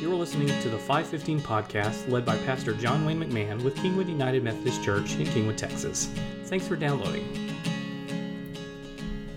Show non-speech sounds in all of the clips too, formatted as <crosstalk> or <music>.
You're listening to the 515 podcast led by Pastor John Wayne McMahon with Kingwood United Methodist Church in Kingwood, Texas. Thanks for downloading.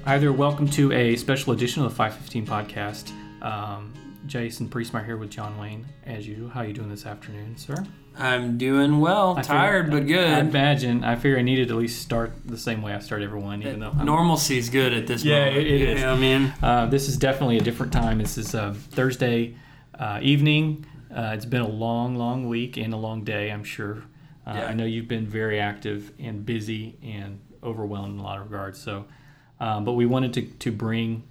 Hi there, welcome to a special edition of the 515 podcast. Um, Jason Priestmeyer here with John Wayne, as usual. How are you doing this afternoon, sir? I'm doing well. I Tired, figure- but good. I imagine. I figure I needed to at least start the same way I start everyone, even though I'm- Normalcy is good at this point. Yeah, moment. it- it you is. know what I mean? Uh, this is definitely a different time. This is uh, Thursday uh, evening. Uh, it's been a long, long week and a long day, I'm sure. Uh, Yeah. I know you've been very active and busy and overwhelmed in a lot of regards. So, um, but we wanted to, to bring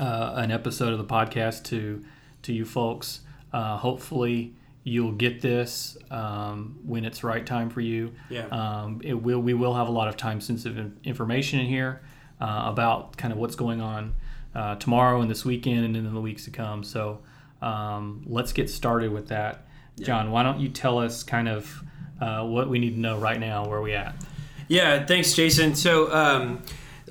uh, an episode of the podcast to to you folks. Uh, hopefully, you'll get this um, when it's right time for you. Yeah. Um, it will. We will have a lot of time sensitive information in here uh, about kind of what's going on uh, tomorrow and this weekend and in the weeks to come. So um, let's get started with that. John, why don't you tell us kind of uh, what we need to know right now? Where we at? Yeah, thanks, Jason. So, um,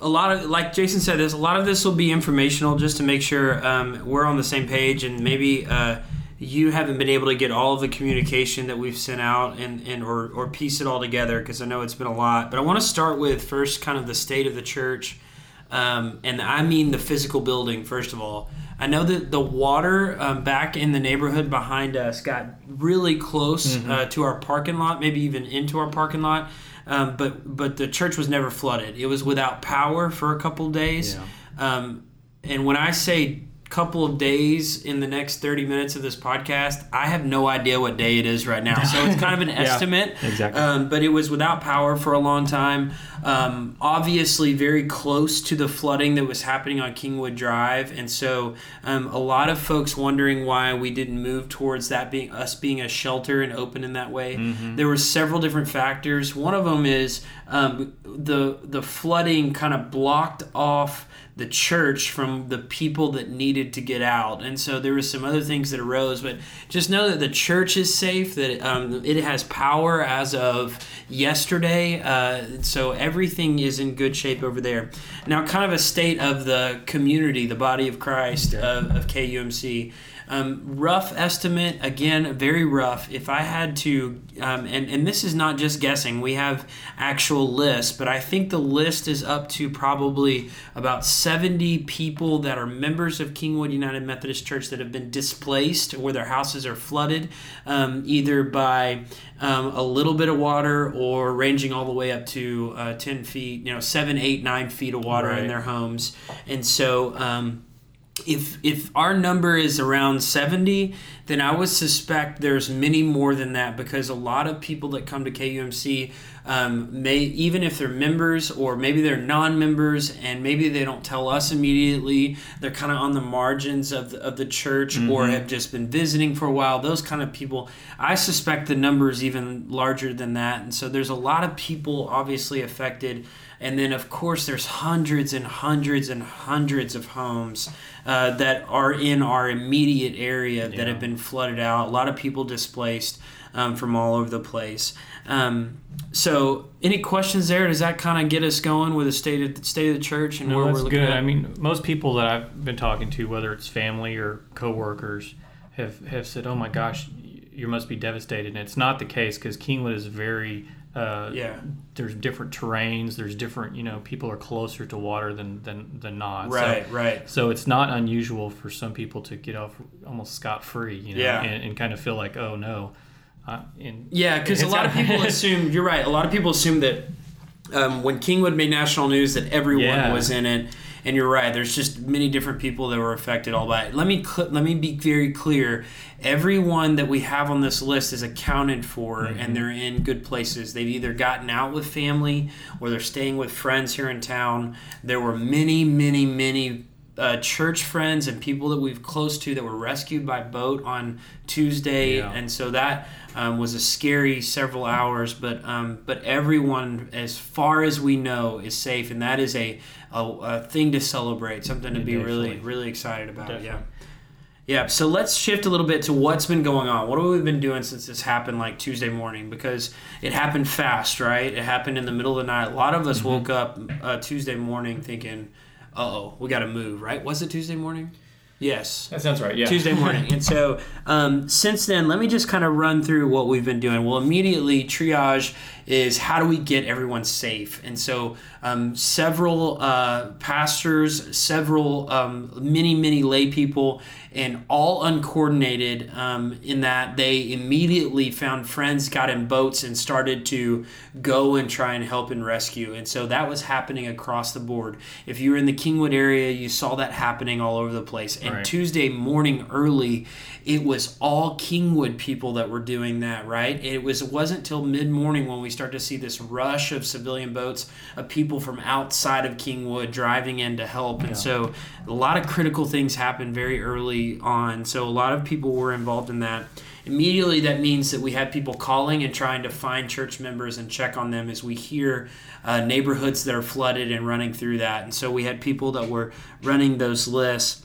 a lot of, like Jason said, there's a lot of this will be informational just to make sure um, we're on the same page and maybe uh, you haven't been able to get all of the communication that we've sent out and, and or, or piece it all together because I know it's been a lot. But I want to start with first kind of the state of the church. Um, and I mean the physical building, first of all. I know that the water um, back in the neighborhood behind us got really close uh, to our parking lot, maybe even into our parking lot. Um, but but the church was never flooded. It was without power for a couple days. Um, and when I say couple of days in the next 30 minutes of this podcast, I have no idea what day it is right now. So it's kind of an <laughs> estimate. exactly. Um, but it was without power for a long time. Um, obviously, very close to the flooding that was happening on Kingwood Drive, and so um, a lot of folks wondering why we didn't move towards that being us being a shelter and open in that way. There were several different factors. One of them is um, the the flooding kind of blocked off the church from the people that needed to get out. And so there were some other things that arose, but just know that the church is safe, that um, it has power as of yesterday. Uh, so everything is in good shape over there. Now, kind of a state of the community, the body of Christ of, of KUMC. Um, rough estimate, again, very rough. If I had to, um, and, and this is not just guessing, we have actual lists, but I think the list is up to probably about 70 people that are members of Kingwood United Methodist Church that have been displaced or their houses are flooded, um, either by um, a little bit of water or ranging all the way up to uh, 10 feet, you know, 7, 8, 9 feet of water Right. in their homes. And so, um, if if our number is around 70 then i would suspect there's many more than that because a lot of people that come to kumc um, may even if they're members or maybe they're non-members and maybe they don't tell us immediately they're kind of on the margins of the, of the church or have just been visiting for a while those kind of people. I suspect the number is even larger than that and so there's a lot of people obviously affected and then, of course, there's hundreds and hundreds and hundreds of homes uh, that are in our immediate area that have been flooded out. A lot of people displaced um, from all over the place. Um, so, any questions there? Does that kind of get us going with the state of the state of the church and what that's we're looking good. at? I mean, most people that I've been talking to, whether it's family or coworkers, have have said, "Oh my gosh, you must be devastated." And it's not the case because Kingwood is very. Uh, Yeah. There's different terrains. There's different. You know, people are closer to water than than than not. So- right, right. So it's not unusual for some people to get off almost scot free, you know, Yeah. and, and kind of feel like, oh no, uh, and Yeah, because a lot of <laughs> people assume you're right. A lot of people assume that um, when Kingwood made national news, that everyone Yeah. was in it. And you're right. There's just many different people that were affected all by it. Let me cl- let me be very clear. Everyone that we have on this list is accounted for, and mm-hmm. they're in good places. They've either gotten out with family or they're staying with friends here in town. There were many, many, many uh, church friends and people that we've close to that were rescued by boat on Tuesday, Yeah. and so that um, was a scary several hours. But um, but everyone, as far as we know, is safe, and that is a a, a thing to celebrate, something to Yeah, be really definitely. really excited about. Yeah. Definitely. Yeah, so let's shift a little bit to what's been going on. What have we been doing since this happened like Tuesday morning? Because it happened fast, right? It happened in the middle of the night. A lot of us woke up uh, Tuesday morning thinking, oh, we got to move, right? Was it Tuesday morning? Yes. That sounds right. Yeah. Tuesday morning. and so um, since then, let me just kind of run through what we've been doing. We'll immediately, triage is how do we get everyone safe? And so um, several uh, pastors, several, um, many, many lay people, and all uncoordinated um, in that they immediately found friends, got in boats, and started to go and try and help and rescue. And so that was happening across the board. If you were in the Kingwood area, you saw that happening all over the place. And Right. Tuesday morning early, it was all Kingwood people that were doing that, right? It was it wasn't till mid morning when we start to see this rush of civilian boats of people from outside of Kingwood driving in to help. And so a lot of critical things happened very early on. So a lot of people were involved in that. Immediately, that means that we had people calling and trying to find church members and check on them as we hear uh, neighborhoods that are flooded and running through that. And so we had people that were running those lists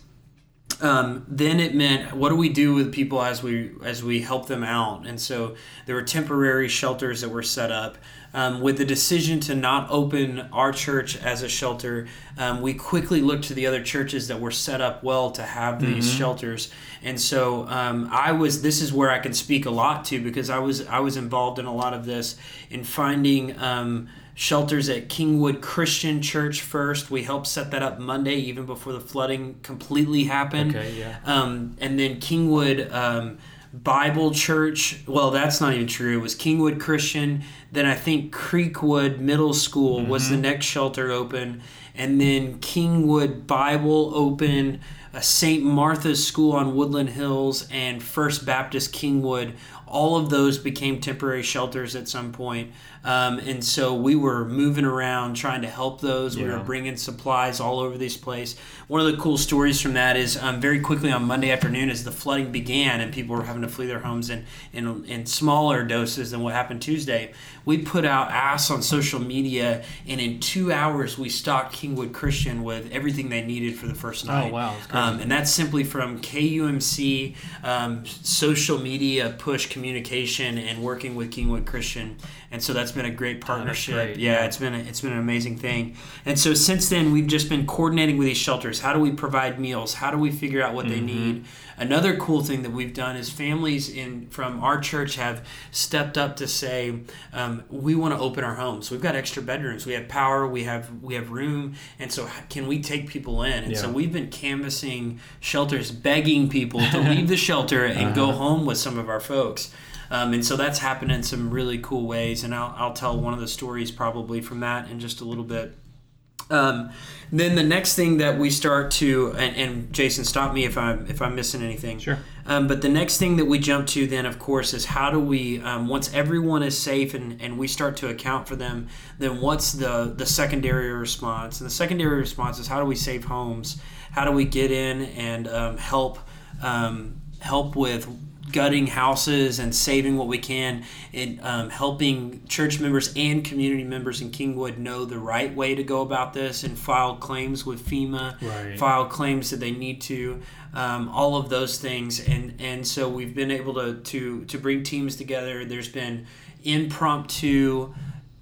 um, then it meant what do we do with people as we as we help them out? And so there were temporary shelters that were set up. Um, with the decision to not open our church as a shelter um, we quickly looked to the other churches that were set up well to have these shelters. And so um, i was this is where i can speak a lot to because i was i was involved in a lot of this in finding um, shelters at Kingwood Christian Church first. We helped set that up Monday, even before the flooding completely happened. Okay, yeah. Um, and then Kingwood um, Bible Church. Well, that's not even true. It was Kingwood Christian. Then I think Creekwood Middle School was the next shelter open. And then Kingwood Bible open. Uh, St. Martha's School on Woodland Hills and First Baptist Kingwood. All of those became temporary shelters at some point. Um, and so we were moving around trying to help those. We were bringing supplies all over this place. One of the cool stories from that is um, very quickly on Monday afternoon, as the flooding began and people were having to flee their homes in, in, in smaller doses than what happened Tuesday, we put out ass on social media, and in two hours, we stocked Kingwood Christian with everything they needed for the first night. Oh, wow, that's. Um, and that's simply from KUMC, um, social media push communication, and working with Kingwood Christian. And so that's been a great partnership. great, yeah, yeah. it's been a, it's been an amazing thing. And so since then, we've just been coordinating with these shelters. How do we provide meals? How do we figure out what they Mm-hmm. need? Another cool thing that we've done is families in from our church have stepped up to say um, we want to open our homes. We've got extra bedrooms. We have power. We have we have room. And so can we take people in? And so we've been canvassing shelters, begging people to <laughs> leave the shelter and go Uh-huh. home with some of our folks. Um, and so that's happened in some really cool ways. And I'll, I'll tell one of the stories probably from that in just a little bit. Um, then the next thing that we start to, and, and Jason, stop me if I'm if I'm missing anything. Sure. Um, but the next thing that we jump to then, of course, is how do we um, once everyone is safe and, and we start to account for them, then what's the the secondary response? And the secondary response is how do we save homes? How do we get in and um, help um, help with gutting houses and saving what we can and um, helping church members and community members in Kingwood know the right way to go about this and file claims with FEMA, Right. file claims that they need to, um, all of those things. And, and so we've been able to, to, to bring teams together. There's been impromptu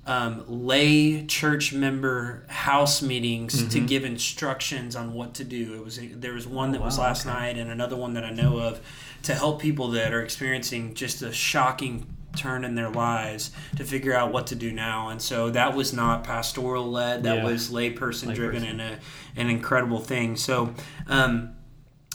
um, lay church member house meetings to give instructions on what to do. It was there was one that was Mm-hmm. Oh, last okay. night and another one that I know of to help people that are experiencing just a shocking turn in their lives to figure out what to do now. And so that was not pastoral led. That Yeah. was layperson driven and a, an incredible thing. So. Um,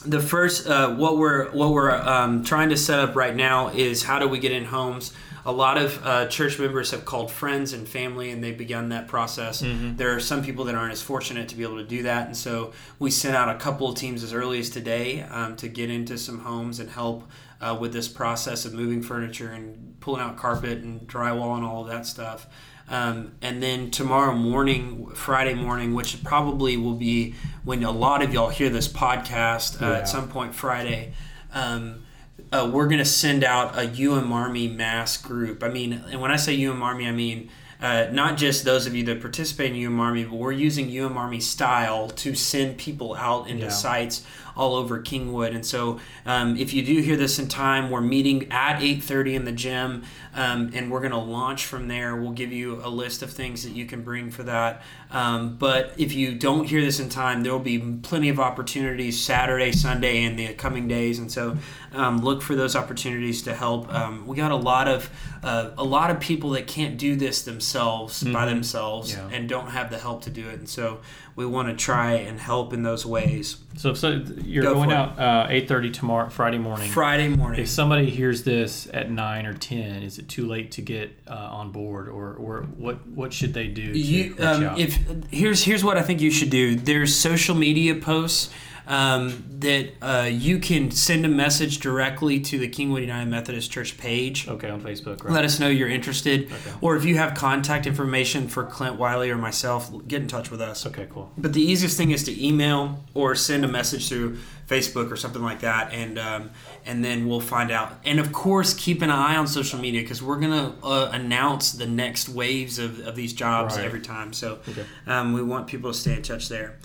the first uh, what we're what we're um, trying to set up right now is how do we get in homes a lot of uh, church members have called friends and family and they've begun that process. There are some people that aren't as fortunate to be able to do that. And so we sent out a couple of teams as early as today um, to get into some homes and help uh, with this process of moving furniture and pulling out carpet and drywall and all of that stuff. Um, and then tomorrow morning, Friday morning, which probably will be when a lot of y'all hear this podcast uh, Yeah. at some point Friday, um, uh, we're going to send out a UM Army mass group. I mean, and when I say UM Army, I mean uh, not just those of you that participate in UM Army, but we're using UM Army style to send people out into Yeah. sites all over Kingwood. And so, um, if you do hear this in time, we're meeting at 8:30 in the gym, um, and we're going to launch from there. We'll give you a list of things that you can bring for that. Um, but if you don't hear this in time, there will be plenty of opportunities Saturday, Sunday, and the coming days. And so, um, look for those opportunities to help. Um, we got a lot of uh, a lot of people that can't do this themselves mm-hmm. by themselves yeah. and don't have the help to do it. And so we want to try and help in those ways. So, so you're Go going out uh, eight thirty tomorrow, Friday morning. Friday morning. If somebody hears this at nine or ten, is it too late to get uh, on board, or, or what what should they do? you, um, if here's here's what I think you should do. There's social media posts um, that uh, you can send a message directly to the Kingwood United Methodist Church page. Okay, on Facebook. Right. Let us know you're interested. Okay. Or if you have contact information for Clint Wiley or myself, get in touch with us. Okay, cool. But the easiest thing is to email or send a message through Facebook or something like that, and um, and then we'll find out. And of course, keep an eye on social media because we're gonna uh, announce the next waves of, of these jobs right. every time. So okay. um, we want people to stay in touch there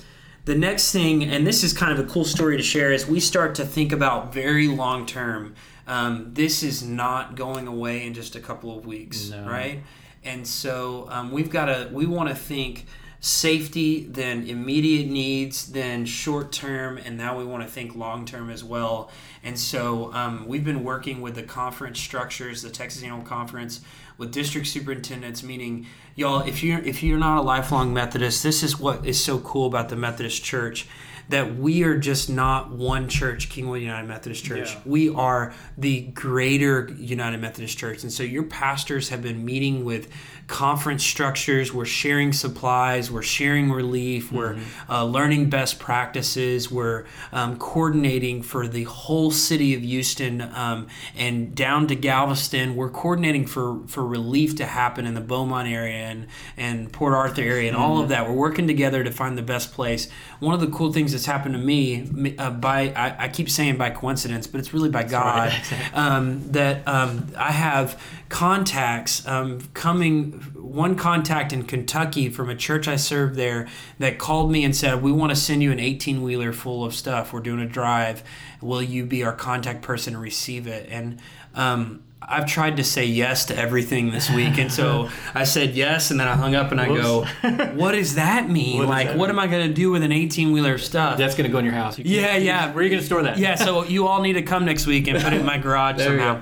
the next thing, and this is kind of a cool story to share, is we start to think about very long term. Um, this is not going away in just a couple of weeks, no. right? And so um, we've got to, we want to think safety, then immediate needs, then short term, and now we want to think long term as well. And so um, we've been working with the conference structures, the Texas Annual Conference, with district superintendents, meaning y'all, if you're if you're not a lifelong Methodist, this is what is so cool about the Methodist Church that we are just not one church, Kingwood United Methodist Church. Yeah. We are the greater United Methodist Church. And so your pastors have been meeting with conference structures. We're sharing supplies. We're sharing relief. Mm-hmm. We're uh, learning best practices. We're um, coordinating for the whole city of Houston um, and down to Galveston. We're coordinating for, for relief to happen in the Beaumont area and, and Port Arthur area and mm-hmm. all of that. We're working together to find the best place. One of the cool things that's happened to me uh, by I, I, keep saying by coincidence, but it's really by God <laughs> right. um, that um, I have contacts um, coming one contact in Kentucky from a church I served there that called me and said, We want to send you an 18 wheeler full of stuff. We're doing a drive. Will you be our contact person to receive it? And um, I've tried to say yes to everything this week, and so <laughs> I said yes, and then I hung up and I go, <laughs> "What does that mean? What like, that what mean? am I going to do with an eighteen wheeler stuff? That's going to go in your house. You yeah, yeah. Where are you going to store that? Yeah, so you all need to come next week and put it in my <laughs> garage somehow.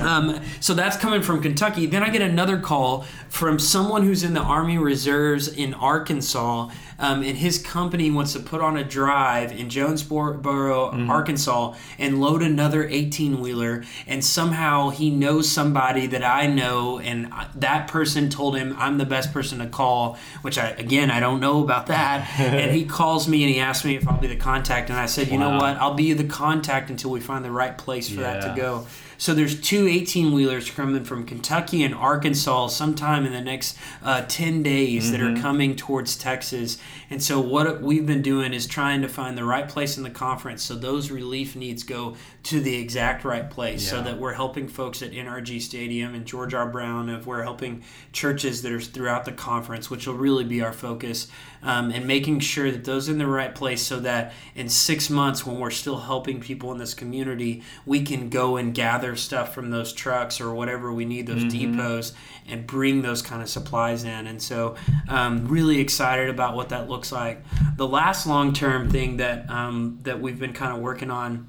Um, so that's coming from Kentucky. Then I get another call from someone who's in the Army Reserves in Arkansas, um, and his company wants to put on a drive in Jonesboro, mm-hmm. Arkansas, and load another 18 wheeler. And somehow he knows somebody that I know, and that person told him I'm the best person to call, which I, again, I don't know about that. <laughs> and he calls me and he asks me if I'll be the contact. And I said, you wow. know what? I'll be the contact until we find the right place for yeah. that to go. So there's two 18 wheelers coming from Kentucky and Arkansas sometime in the next uh, 10 days mm-hmm. that are mm-hmm. coming towards Texas. And so what we've been doing is trying to find the right place in the conference so those relief needs go to the exact right place yeah. so that we're helping folks at NRG Stadium and George R. Brown, if we're helping churches that are throughout the conference, which will really be our focus, um, and making sure that those are in the right place so that in six months when we're still helping people in this community, we can go and gather stuff from those trucks or whatever we need, those mm-hmm. depots, and bring those kind of supplies in. And so, um, really excited about what that looks like. The last long term thing that um, that we've been kind of working on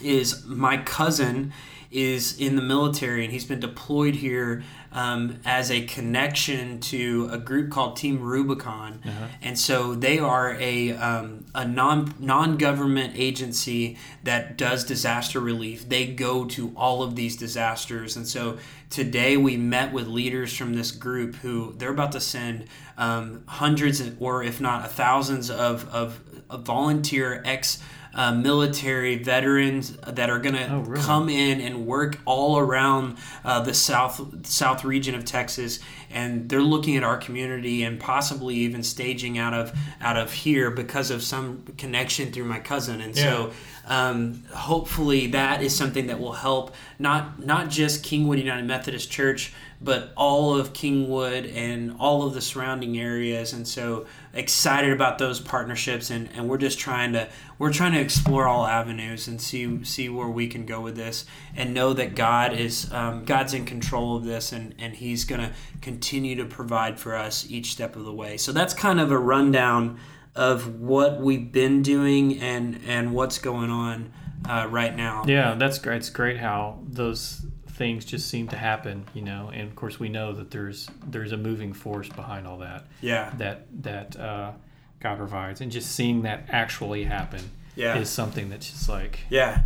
is my cousin is in the military and he's been deployed here um, as a connection to a group called Team Rubicon, uh-huh. and so they are a um, a non non government agency that does disaster relief. They go to all of these disasters, and so today we met with leaders from this group who they're about to send um, hundreds or if not thousands of of, of volunteer ex uh, military veterans that are going to oh, really? come in and work all around uh, the south south region of Texas, and they're looking at our community and possibly even staging out of out of here because of some connection through my cousin, and yeah. so. Um, hopefully that is something that will help not not just Kingwood United Methodist Church, but all of Kingwood and all of the surrounding areas. And so excited about those partnerships and, and we're just trying to we're trying to explore all avenues and see see where we can go with this and know that God is um, God's in control of this and, and he's gonna continue to provide for us each step of the way. So that's kind of a rundown of what we've been doing and and what's going on uh, right now. Yeah, that's great. It's great how those things just seem to happen, you know. And of course, we know that there's there's a moving force behind all that. Yeah. That that uh, God provides, and just seeing that actually happen Yeah. is something that's just like Yeah.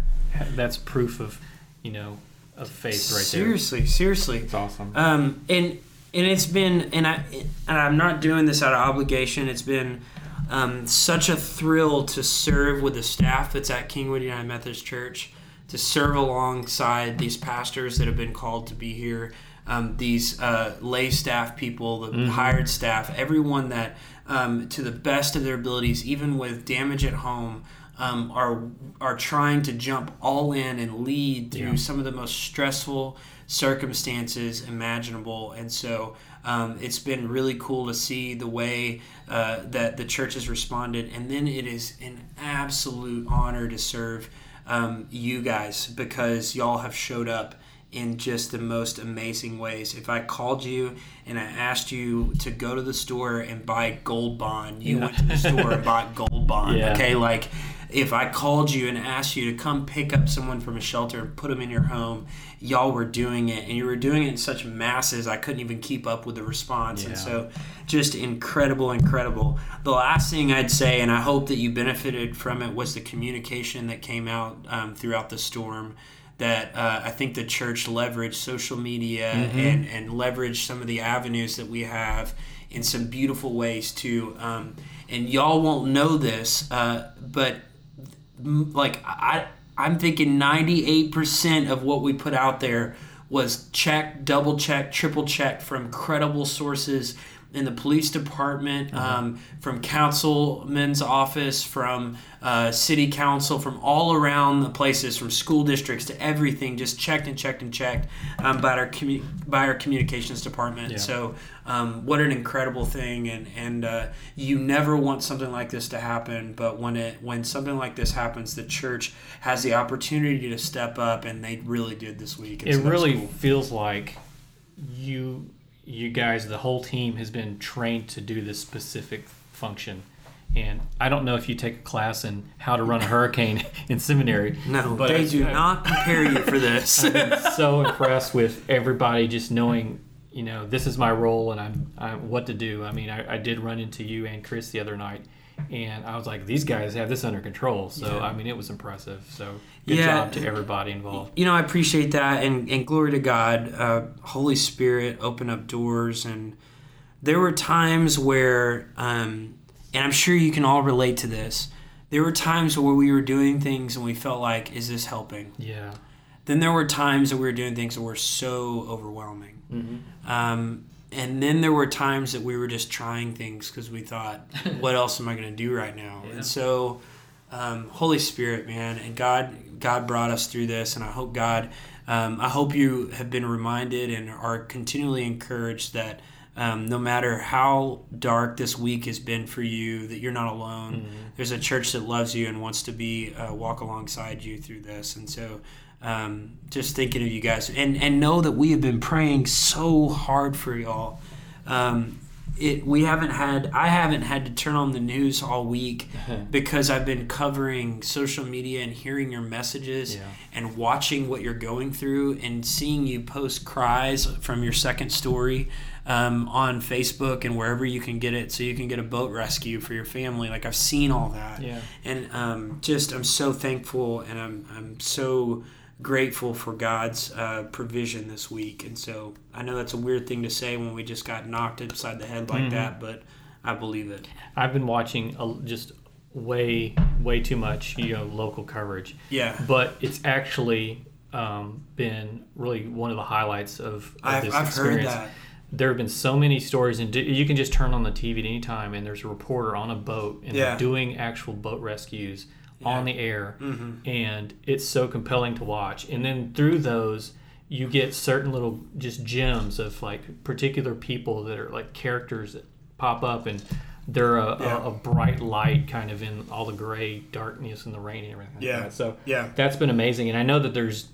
that's proof of you know of faith right seriously, seriously. there. It's awesome. Um, and and it's been and I and I'm not doing this out of obligation. It's been um, such a thrill to serve with the staff that's at Kingwood United Methodist Church, to serve alongside these pastors that have been called to be here, um, these uh, lay staff people, the hired staff, everyone that um, to the best of their abilities, even with damage at home. Um, are are trying to jump all in and lead through Yeah. some of the most stressful circumstances imaginable. And so um, it's been really cool to see the way uh, that the church has responded. And then it is an absolute honor to serve um, you guys because y'all have showed up in just the most amazing ways. If I called you and I asked you to go to the store and buy Gold Bond, you Yeah. went to the store and bought Gold Bond. <laughs> Yeah. Okay, like if I called you and asked you to come pick up someone from a shelter and put them in your home, y'all were doing it, and you were doing it in such masses I couldn't even keep up with the response. And so, just incredible, incredible. The last thing I'd say, and I hope that you benefited from it, was the communication that came out um, throughout the storm. That uh, I think the church leveraged social media and, and leveraged some of the avenues that we have in some beautiful ways too. Um, and y'all won't know this, uh, but like I, I'm thinking 98% of what we put out there was checked, double checked, triple checked from credible sources in the police department, um, from councilman's office, from uh, city council, from all around the places, from school districts to everything, just checked and checked and checked um, by our commu- by our communications department. Yeah. So, um, what an incredible thing, and and uh, you never want something like this to happen, but when it when something like this happens, the church has the opportunity to step up, and they really did this week. It so really cool. feels like you you guys the whole team has been trained to do this specific function and i don't know if you take a class in how to run a hurricane <laughs> in seminary no, but they I- do I- not prepare you for <laughs> this. Been so impressed with everybody just knowing you know this is my role and i'm, I'm what to do i mean I, I did run into you and chris the other night and i was like these guys have this under control so Yeah. i mean it was impressive so good Yeah. job to everybody involved you know, I appreciate that, and, and glory to God. Uh, Holy Spirit open up doors, and there were times where, um, and I'm sure you can all relate to this. There were times where we were doing things and we felt like, is this helping? yeah Then there were times that we were doing things that were so overwhelming. mm-hmm. Um, and then there were times that we were just trying things because we thought, <laughs> what else am I going to do right now? Yeah. And so, um, Holy Spirit, man, and God, God brought us through this, and I hope God, um, I hope you have been reminded and are continually encouraged that um, no matter how dark this week has been for you, that you're not alone. Mm-hmm. There's a church that loves you and wants to be uh, walk alongside you through this, and so um, just thinking of you guys. And and know that we have been praying so hard for y'all. Um, it we haven't had i haven't had to turn on the news all week <laughs> because i've been covering social media and hearing your messages Yeah. and watching what you're going through and seeing you post cries from your second story um, on facebook and wherever you can get it so you can get a boat rescue for your family. Like i've seen all that. Yeah. And um, just I'm so thankful and I'm I'm so grateful for God's uh, provision this week. And so I know that's a weird thing to say when we just got knocked upside the head like Mhm. that, but I believe it. I've been watching a, just way, way too much, you know, local coverage. Yeah, But it's actually um, been really one of the highlights of, of I've, this I've heard experience. that. There have been so many stories, and you can just turn on the TV at any time, and there's a reporter on a boat, and Yeah. they're doing actual boat rescues on the air, hmm and it's so compelling to watch. And then through those, you get certain little just gems of like particular people that are like characters that pop up. And they're a, Yeah. a, a bright light kind of in all the gray darkness and the rain and everything like Yeah. that. So Yeah. that's been amazing. And I know that there's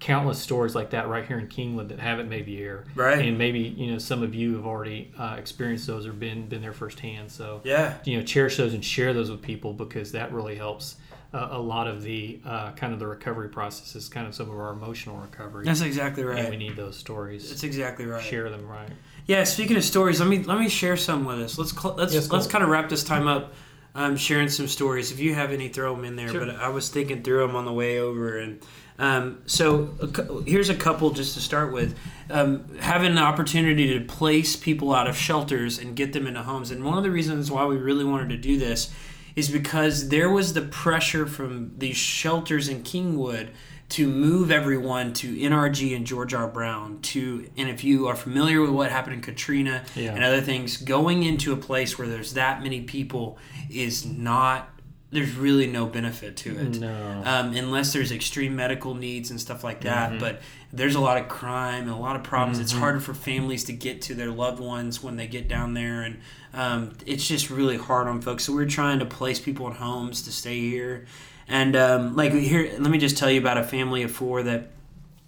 countless stories like that right here in Kingwood that haven't made the air. Right. And maybe, you know, some of you have already uh, experienced those or been been there firsthand. So Yeah. you know, cherish those and share those with people because that really helps uh, a lot of the uh, kind of the recovery process is kind of some of our emotional recovery. That's exactly right. And we need those stories. That's exactly right. Share them right. Yeah, speaking of stories, let me let me share some with us. Let's cl- let's Yes, let's kind of wrap this time up, um, sharing some stories. If you have any, throw them in there. Sure. But I was thinking through them on the way over, and um, so a here's a couple just to start with. Um, having the opportunity to place people out of shelters and get them into homes, and one of the reasons why we really wanted to do this is because there was the pressure from these shelters in Kingwood to move everyone to NRG and George R. Brown to and if you are familiar with what happened in Katrina Yeah. and other things, going into a place where there's that many people is not there's really no benefit to it. No. Um, unless there's extreme medical needs and stuff like that. Mm-hmm. But there's a lot of crime and a lot of problems. It's harder for families to get to their loved ones when they get down there, and um, it's just really hard on folks. So we're trying to place people in homes to stay here, and um, like here, let me just tell you about a family of four that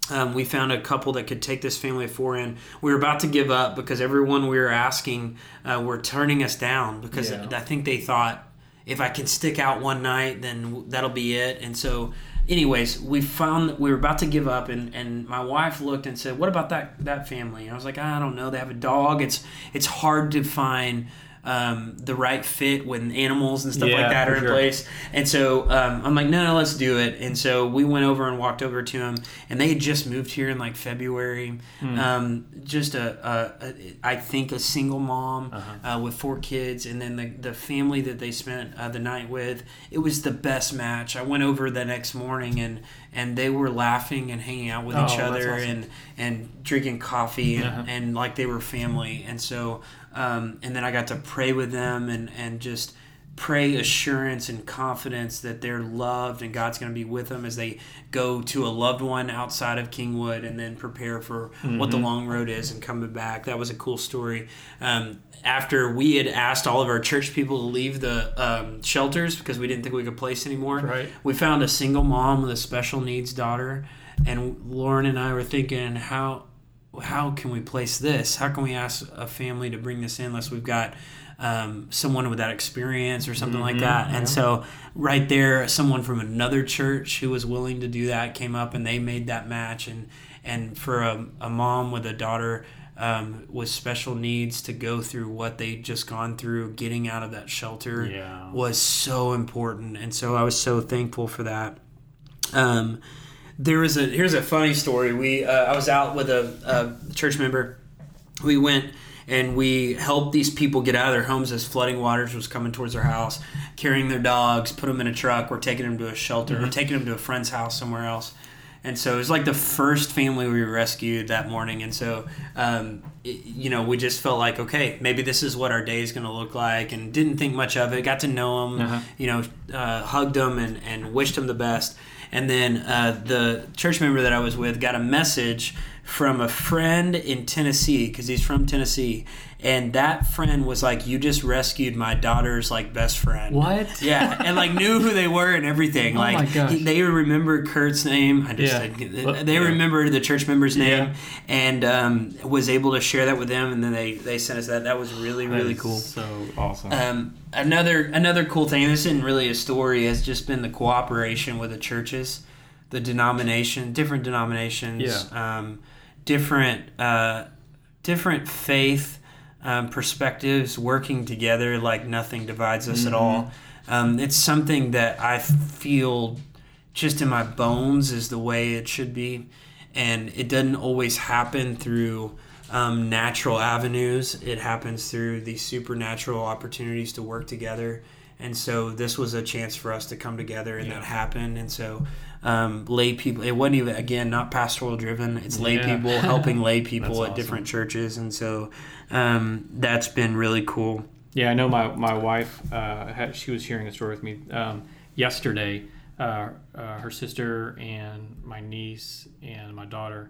um, we found a couple that could take this family of four in. We were about to give up because everyone we were asking uh, were turning us down because Yeah. I think they thought if I can stick out one night, then that'll be it. And so, anyways, we found that we were about to give up, and, and my wife looked and said, "What about that that family?" And I was like, "I don't know. They have a dog. It's it's hard to find." Um, the right fit when animals and stuff Yeah, like that are in sure. place. And so um, I'm like, no, no, let's do it. And so we went over and walked over to him, and they had just moved here in like February. Hmm. Um, just a, a, a, I think a single mom Uh-huh. uh, with four kids, and then the, the family that they spent uh, the night with. It was the best match. I went over the next morning, and and they were laughing and hanging out with Oh, each other awesome. and and drinking coffee and, Uh-huh. and like they were family. And so um, and then I got to pray with them and and just pray assurance and confidence that they're loved and God's going to be with them as they go to a loved one outside of Kingwood and then prepare for what the Mm-hmm. long road is and coming back. That was a cool story. Um, after we had asked all of our church people to leave the um, shelters because we didn't think we could place anymore, Right. we found a single mom with a special needs daughter, and Lauren and I were thinking how how can we place this? How can we ask a family to bring this in unless we've got um, someone with that experience or something like that? And so, right there, someone from another church who was willing to do that came up and they made that match. And and for a, a mom with a daughter um, with special needs to go through what they just gone through, getting out of that shelter Yeah. was so important. And so I was so thankful for that. Um, there was a here's a funny story. We uh, I was out with a, a church member. We went and we helped these people get out of their homes as flooding waters was coming towards their house, carrying their dogs, put them in a truck, or taking them to a shelter, or taking them to a friend's house somewhere else. And so it was like the first family we rescued that morning. And so, um, it- you know, we just felt like, okay, maybe this is what our day is going to look like, and didn't think much of it. Got to know them, Uh-huh. you know, uh, hugged them and, and wished them the best. And then uh, the church member that I was with got a message from a friend in Tennessee because he's from Tennessee, and that friend was like, "You just rescued my daughter's like best friend." What? Yeah, and like knew who they were and everything. <laughs> Oh like he- they remember Kurt's name. I just Yeah. they, they Yeah. remember the church member's name Yeah. and um, was able to share that with them. And then they they sent us that. That was really really cool. So awesome. Um, another another cool thing. This isn't really a story. Has just been the cooperation with the churches, the denomination, different denominations, Yeah. um, different uh, different faith um, perspectives working together like nothing divides us at all. Um, it's something that I feel just in my bones is the way it should be, and it doesn't always happen through um, natural avenues. It happens through these supernatural opportunities to work together. And so this was a chance for us to come together, and that happened. And so um, lay people, it wasn't even again not pastoral driven. It's lay Yeah. people <laughs> helping lay people at awesome. different churches, and so um, that's been really cool. Yeah, I know my, my wife, uh, had, she was sharing a story with me um, yesterday. Uh, uh, her sister and my niece and my daughter,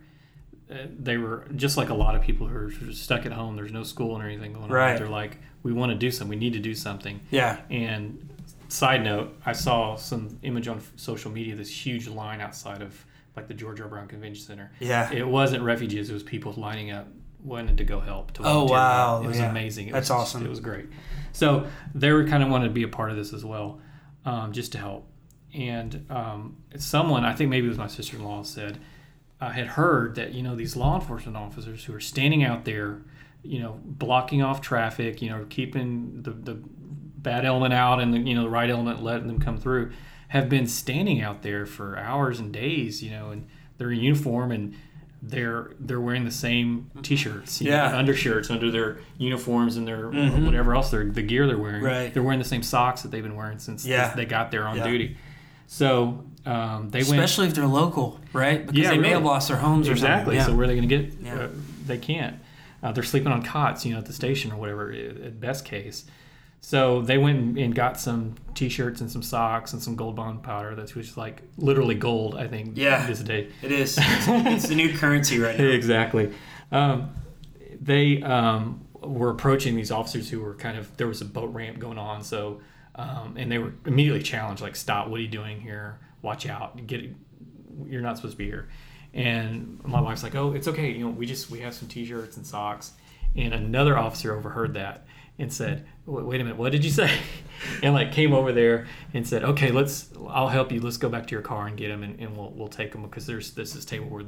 uh, they were just like a lot of people who are stuck at home. There's no school or anything going on. Right. on. They're like, we want to do something. We need to do something. Yeah. And side note, I saw some image on social media. This huge line outside of like the George R. Brown Convention Center. Yeah. It wasn't refugees. It was people lining up, wanting to go help. To Oh, wow. It was Yeah. amazing. It That's was, awesome. It was great. So they were kind of wanted to be a part of this as well, um, just to help. And um, someone, I think maybe it was my sister-in-law, said I had heard that you know these law enforcement officers who are standing out there, you know, blocking off traffic, you know, keeping the the bad element out and the you know the right element letting them come through, have been standing out there for hours and days, you know, and they're in uniform and they're they're wearing the same t-shirts, you know, Yeah. undershirts under their uniforms and their Mhm. whatever else they're the gear they're wearing. Right. They're wearing the same socks that they've been wearing since Yeah. they got there on Yeah. duty. So um, they went Especially if they're local, right? Because Yeah, they may have lost their homes or exactly. So where are they going to get? Yeah. Uh, they can't. Uh, they're sleeping on cots, you know, at the station or whatever. At best case. So they went and got some T-shirts and some socks and some gold bond powder. That's which is like literally gold. I think. Yeah. This day. It is. It's, it's the new currency right now. <laughs> exactly. Um, they um, were approaching these officers who were kind of there was a boat ramp going on, so um, and they were immediately challenged, like, "Stop! What are you doing here? Watch out! Get you're not supposed to be here." And my wife's like, "Oh, it's okay. You know, we just we have some t-shirts and socks." And another officer overheard that and said, "Wait a minute, what did you say?" <laughs> And like came over there and said, "Okay, let's. I'll help you. Let's go back to your car and get them, and, and we'll we'll take them because there's this is table where,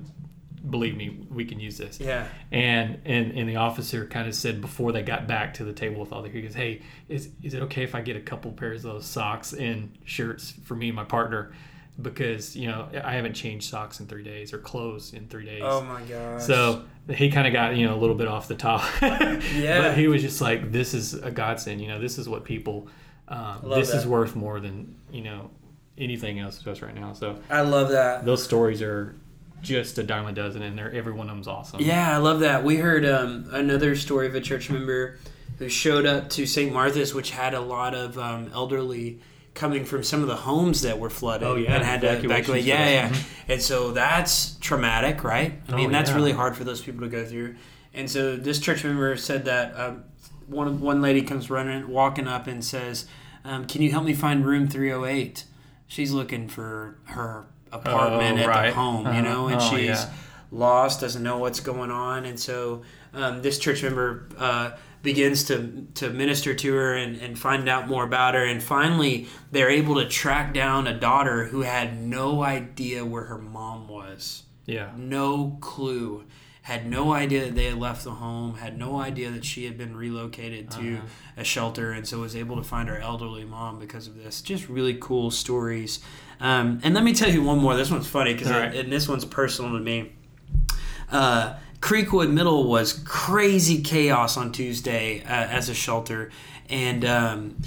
believe me, we can use this." Yeah. And and and the officer kind of said before they got back to the table with all the he goes, "Hey, is is it okay if I get a couple pairs of those socks and shirts for me and my partner?" Because you know I haven't changed socks in three days or clothes in three days. Oh my gosh. So he kind of got you know a little bit off the top. <laughs> Yeah. But he was just like, "This is a godsend. You know, this is what people. Um, this is worth more than you know anything else to us right now." So I love that. those stories are just a dime a dozen, and they're every one of them's awesome. Yeah, I love that. We heard um, another story of a church member who showed up to St. Martha's, which had a lot of um, elderly coming from some of the homes that were flooded Oh, yeah, and had to evacuate. Yeah, yeah. And so that's traumatic, right? I mean, Oh, that's yeah. really hard for those people to go through. And so this church member said that um, one one lady comes running, walking up and says, um, "Can you help me find room 308?" She's looking for her apartment Oh, at right. the home, you Uh-huh. know, and Oh, she's yeah. lost, doesn't know what's going on, and so um, this church member uh, begins to to minister to her and, and find out more about her, and finally they're able to track down a daughter who had no idea where her mom was, Yeah. no clue. Had no idea that they had left the home, had no idea that she had been relocated to Uh-huh. a shelter, and so was able to find her elderly mom because of this. Just really cool stories. Um, and let me tell you one more. This one's funny because right. and this one's personal to me. Uh, Creekwood Middle was crazy chaos on Tuesday uh, as a shelter, and um,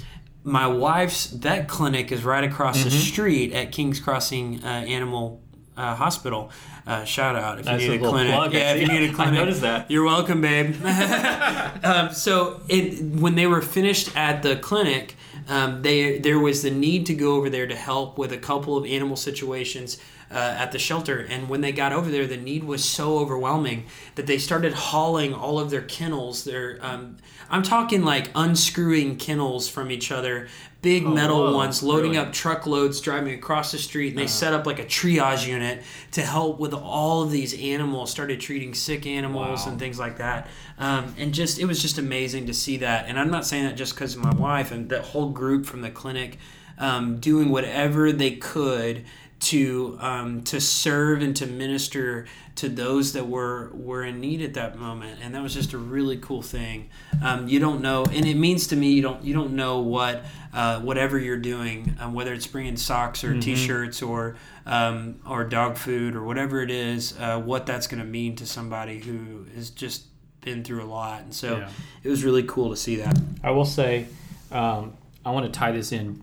my wife's vet clinic is right across the Mm-hmm. street at Kings Crossing uh, Animal uh, Hospital. Uh, shout out if That's you need a, clinic. plug, yeah, if you need a <laughs> clinic, noticed that. You're welcome, babe. <laughs> um, so it, when they were finished at the clinic, um, they there was the need to go over there to help with a couple of animal situations uh, at the shelter. And when they got over there, the need was so overwhelming that they started hauling all of their kennels. Their um, I'm talking like unscrewing kennels from each other, big metal whoa, ones, loading really? up truckloads, driving across the street, and they set up like a triage unit to help with all of these animals. Started treating sick animals Wow. and things like that, um, and just it was just amazing to see that. And I'm not saying that just because of my wife and that whole group from the clinic um, doing whatever they could to um, to serve and to minister to those that were were in need at that moment, and that was just a really cool thing. Um, you don't know, and it means to me you don't you don't know what uh, whatever you're doing, um, whether it's bringing socks or t-shirts or um, or dog food or whatever it is, uh, what that's going to mean to somebody who has just been through a lot, and so Yeah. it was really cool to see that. I will say, um, I want to tie this in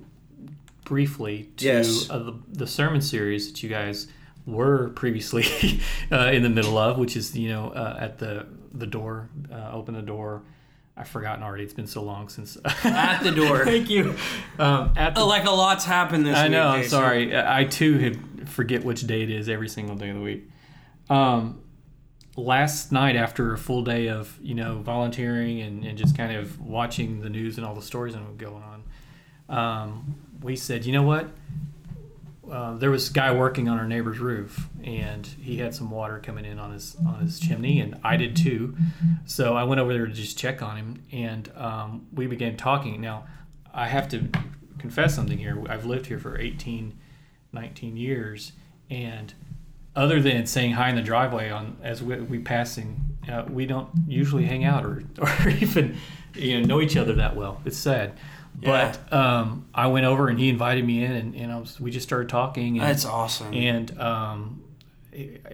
briefly to Yes. uh, the, the sermon series that you guys were previously <laughs> uh, in the middle of, which is you know uh, at the the door, uh, open the door. I've forgotten already. It's been so long since. <laughs> At the door. Thank you. Um, at the Oh, like a lot's happened this I week. know. I'm Jason. sorry. I too had forget which day it is every single day of the week. Um, last night after a full day of you know volunteering and, and just kind of watching the news and all the stories that were going on, um, we said, you know what? Uh, there was a guy working on our neighbor's roof, and he had some water coming in on his on his chimney, and I did too. So I went over there to just check on him, and um, we began talking. Now, I have to confess something here. I've lived here for 18, 19 years, and other than saying hi in the driveway on as we, we passing, uh, we don't usually hang out or, <laughs> or even you know know each other that well. It's sad. Yeah. But um, I went over and he invited me in, and, and I was, we just started talking. And, That's awesome. And um,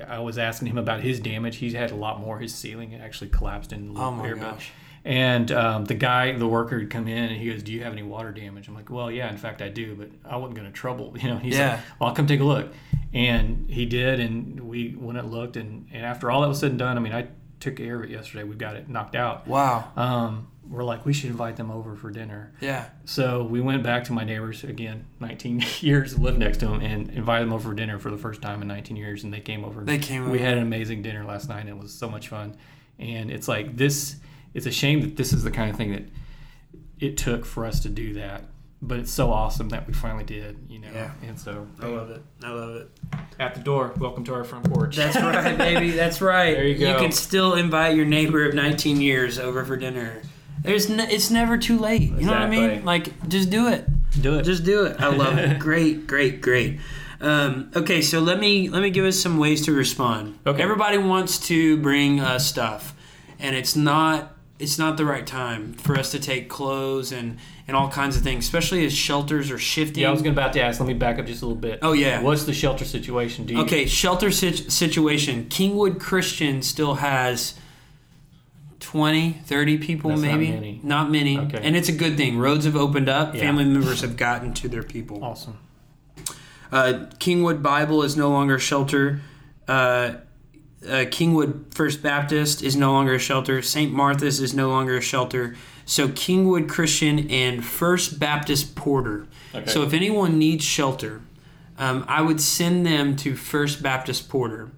I was asking him about his damage. He's had a lot more. His ceiling actually collapsed in Oh my but- gosh. And um, the guy, the worker, had come in and he goes, "Do you have any water damage?" I'm like, "Well, yeah, in fact, I do, but I wasn't going to trouble." <laughs> You know, he's Yeah. like, "Well, I'll come take a look," and he did, and we went and looked, and, and after all that was said and done, I mean, I took care of it yesterday. We got it knocked out. Wow. Um, we're like, we should invite them over for dinner. Yeah. So we went back to my neighbors again, 19 <laughs> years, lived next to them, and invited them over for dinner for the first time in 19 years. And they came over. They came We had an amazing dinner last night, and it was so much fun. And it's like this. It's a shame that this is the kind of thing that it took for us to do that, but it's so awesome that we finally did. You know. Yeah. And so I love it. I love it. at the door, welcome to our front porch. That's right, baby. <laughs> That's right. There you go. You can still invite your neighbor of 19 years over for dinner. There's n- it's never too late. You know what I mean? Like just do it. do it. Just do it. I love it. <laughs> Great, great, great. Um, okay, so let me let me give us some ways to respond. Okay. Everybody wants to bring us stuff, and it's not it's not the right time for us to take clothes and and all kinds of things, especially as shelters are shifting. yeah, I was gonna about to ask. Let me back up just a little bit. Oh, yeah. What's the shelter situation? Do you, Okay, shelter sit- situation. Kingwood Christian still has 20, 30 people That's not maybe. many. Not many. Okay. And it's a good thing. Roads have opened up. Yeah. Family members have gotten to their people. Awesome. Uh, Kingwood Bible is no longer a shelter. Uh, uh, Kingwood First Baptist is no longer a shelter. St. Martha's is no longer a shelter. So Kingwood Christian and First Baptist Porter. Okay. So if anyone needs shelter, um, I would send them to First Baptist Porter.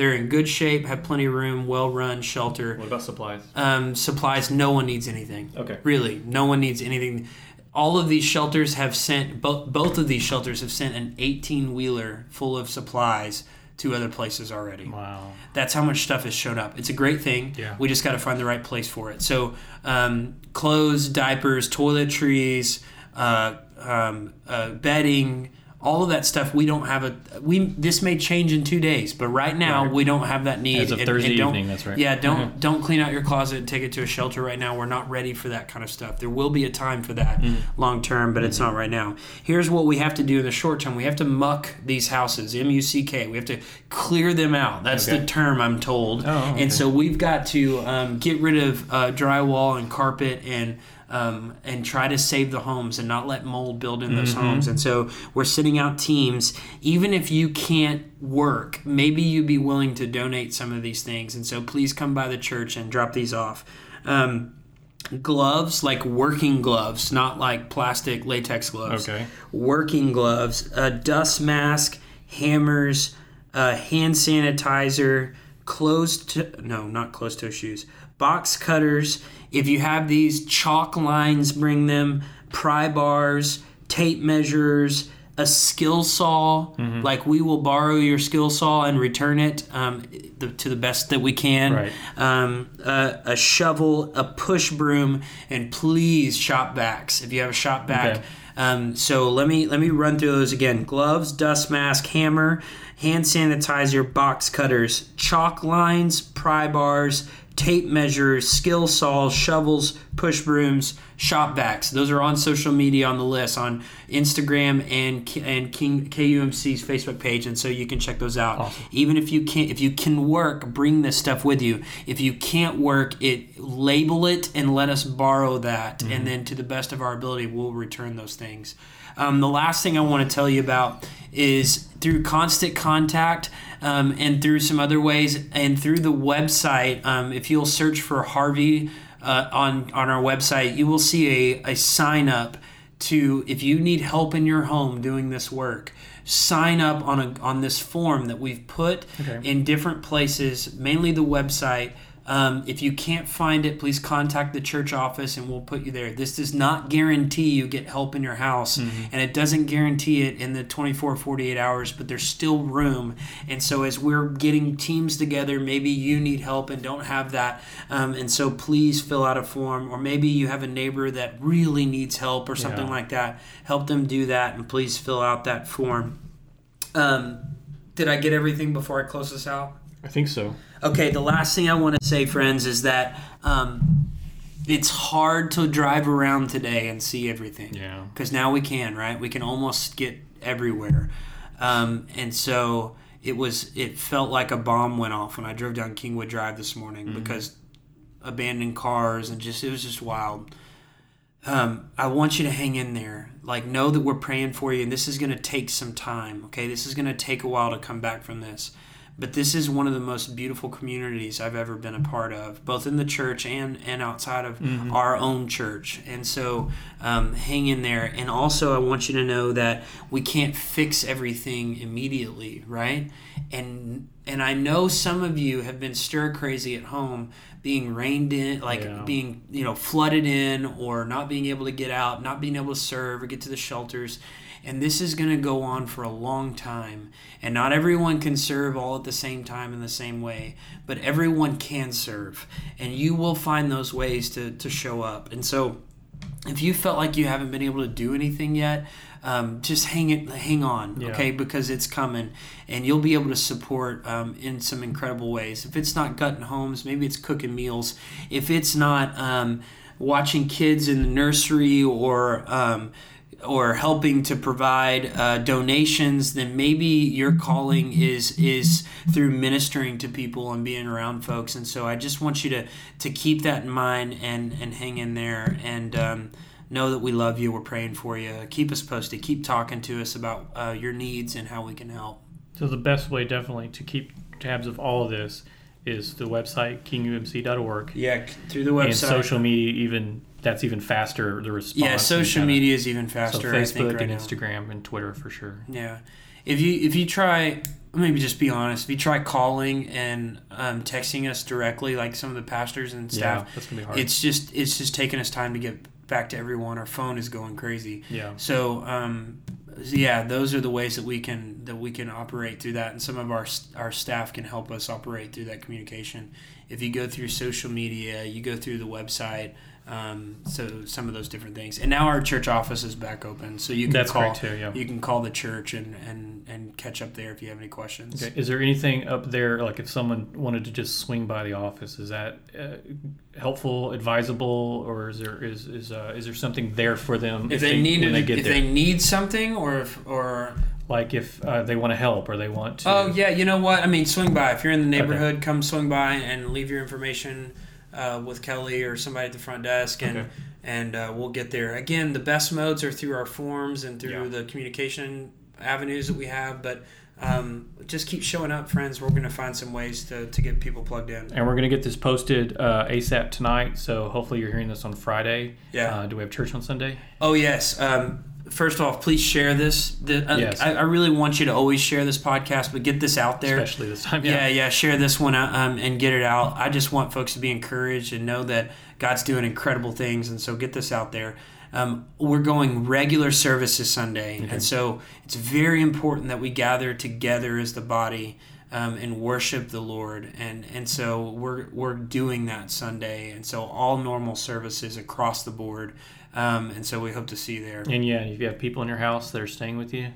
They're in good shape, have plenty of room, well run shelter. What about supplies? Um, supplies, no one needs anything. Okay. Really, no one needs anything. All of these shelters have sent both both of these shelters have sent an 18 wheeler full of supplies to other places already. Wow. That's how much stuff has shown up. It's a great thing. Yeah. We just got to find the right place for it. So, um, clothes, diapers, toiletries, uh, um, uh, bedding, all of that stuff. We don't have a. We this may change in two days, but right now Right. we don't have that need. As of Thursday don't- evening, that's right. Yeah, don't Mhm. don't clean out your closet and take it to a shelter right now. We're not ready for that kind of stuff. There will be a time for that Mm. long term, but it's not right now. Here's what we have to do in the short term. We have to muck these houses, M U C K. We have to clear them out. That's Okay. the term I'm told. Oh, okay. And so we've got to um, get rid of uh, drywall and carpet and um, and try to save the homes and not let mold build in those homes. And so we're sending out teams. Even if you can't work, maybe you'd be willing to donate some of these things. And so please come by the church and drop these off. Um, gloves, like working gloves, not like plastic latex gloves Okay. working gloves, a dust mask, hammers, uh, hand sanitizer, closed to, no, not closed toe shoes, box cutters. If you have these chalk lines, bring them, pry bars, tape measures, a skill saw. Like we will borrow your skill saw and return it um, the, to the best that we can. Right. Um, a, a shovel, a push broom, and please shop vacs. If you have a shop vac, Okay. um, so let me let me run through those again: gloves, dust mask, hammer, hand sanitizer, box cutters, chalk lines, pry bars, tape measures, skill saws, shovels, push brooms, shop vacs. Those are on social media on the list on Instagram and and King KUMC's Facebook page, and so you can check those out. Awesome. Even if you can't, if you can work, bring this stuff with you. If you can't work, it label it and let us borrow that, and then to the best of our ability, we'll return those things. Um, the last thing I want to tell you about is through constant contact um, and through some other ways, and through the website. Um, if you'll search for Harvey uh, on on our website, you will see a, a sign up to if you need help in your home doing this work. sign up on a on this form that we've put Okay. in different places, mainly the website. Um, if you can't find it, please contact the church office and we'll put you there. This does not guarantee you get help in your house, and it doesn't guarantee it in the 24, 48 hours, but there's still room. And so, as we're getting teams together, maybe you need help and don't have that. Um, and so, please fill out a form, or maybe you have a neighbor that really needs help or something Yeah. like that. Help them do that, and please fill out that form. Um, did I get everything before I close this out? I think so. Okay, the last thing I want to say, friends, is that um, it's hard to drive around today and see everything. Yeah. Because now we can, right? We can almost get everywhere. Um, and so it was, it felt like a bomb went off when I drove down Kingwood Drive this morning because abandoned cars and just, it was just wild. Um, I want you to hang in there. Like, know that we're praying for you, and this is going to take some time, okay? This is going to take a while to come back from this. But this is one of the most beautiful communities I've ever been a part of, both in the church and, and outside of our own church. And so um, hang in there. And also, I want you to know that we can't fix everything immediately, right? And and I know some of you have been stir crazy at home, being rained in, like Yeah. being you know flooded in, or not being able to get out, not being able to serve or get to the shelters. And this is going to go on for a long time. And not everyone can serve all at the same time in the same way, but everyone can serve. And you will find those ways to, to show up. And so, if you felt like you haven't been able to do anything yet, um, just hang it, hang on, Yeah. okay? Because it's coming, and you'll be able to support um, in some incredible ways. If it's not gutting homes, maybe it's cooking meals. If it's not um, watching kids in the nursery or um, or helping to provide uh, donations, then maybe your calling is is through ministering to people and being around folks. And so I just want you to to keep that in mind and and hang in there and. Um, Know that we love you. We're praying for you. Keep us posted. Keep talking to us about uh, your needs and how we can help. So the best way, definitely, to keep tabs of all of this is the website kingwoodumc.org Yeah, through the website. and social media. Even that's even faster. The response. yeah, social media is even So faster. I think Facebook right and now. Instagram and Twitter for sure. Yeah, if you if you try, maybe just be honest. If you try calling and um, texting us directly, like some of the pastors and staff, Yeah, that's gonna be hard. it's just it's just taking us time to get back to everyone. Our phone is going crazy. yeah. So um, yeah, those are the ways that we can that we can operate through that, and some of our our staff can help us operate through that communication. If you go through social media, you go through the website. Um, so some of those different things, and now our church office is back open, so you can That's call too. Yeah. you can call the church and, and, and catch up there if you have any questions. Okay. Is there anything up there, like if someone wanted to just swing by the office, is that uh, helpful, advisable, or is there is is uh, is there something there for them If they, need when they if get there? If they need something or if, or like if uh, they want to help or they want to. oh yeah, you know what? I mean, swing by if you're in the neighborhood. Come swing by and leave your information uh, with Kelly or somebody at the front desk, and Okay. and uh, we'll get there. Again, the best modes are through our forms and through Yeah. the communication avenues that we have, but. Um, just keep showing up, friends. We're going to find some ways to, to get people plugged in. And we're going to get this posted uh, ASAP tonight. So hopefully you're hearing this on Friday. Yeah. Uh, do we have church on Sunday? Oh yes. Um, first off, please share this. The, uh, Yes. I, I really want you to always share this podcast, but get this out there. Especially this time. Yeah, yeah. Share this one out, um, and get it out. I just want folks to be encouraged and know that God's doing incredible things, and so get this out there. Um, we're going regular services Sunday, and so it's very important that we gather together as the body um, and worship the Lord. And and so we're we're doing that Sunday, and so all normal services across the board. Um, and so we hope to see you there. And yeah, if you have people in your house that are staying with you,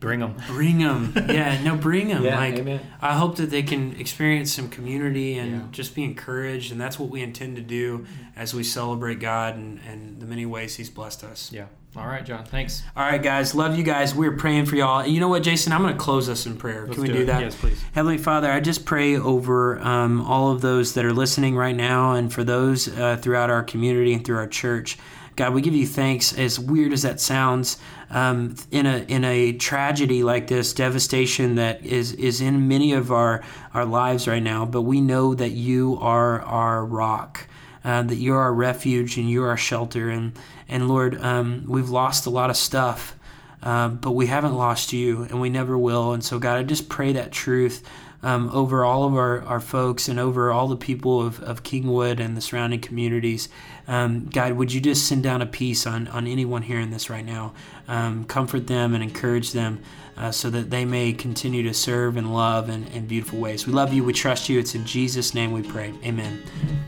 bring them. Bring them, yeah. No, bring them. <laughs> like amen. I hope that they can experience some community and Yeah. just be encouraged, and that's what we intend to do as we celebrate God and, and the many ways He's blessed us. Yeah. All right, John. Thanks. All right, guys, love you guys. We're praying for y'all. And you know what, Jason? I'm going to close us in prayer. Let's can we do, it. that? Yes, please. Heavenly Father, I just pray over um, all of those that are listening right now and for those uh, throughout our community and through our church. God, we give you thanks. As weird as that sounds, um, in a in a tragedy like this, devastation that is is in many of our our lives right now, but we know that you are our rock, uh, that you're our refuge and you're our shelter. And and Lord, um, we've lost a lot of stuff. uh, but we haven't lost you, and we never will. And so, God, I just pray that truth um, over all of our, our folks and over all the people of, of Kingwood and the surrounding communities. Um, God, would you just send down a peace on, on anyone hearing this right now? Um, comfort them and encourage them uh, so that they may continue to serve and love in, in beautiful ways. We love you. We trust you. It's in Jesus' name we pray. Amen.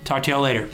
Talk to y'all later.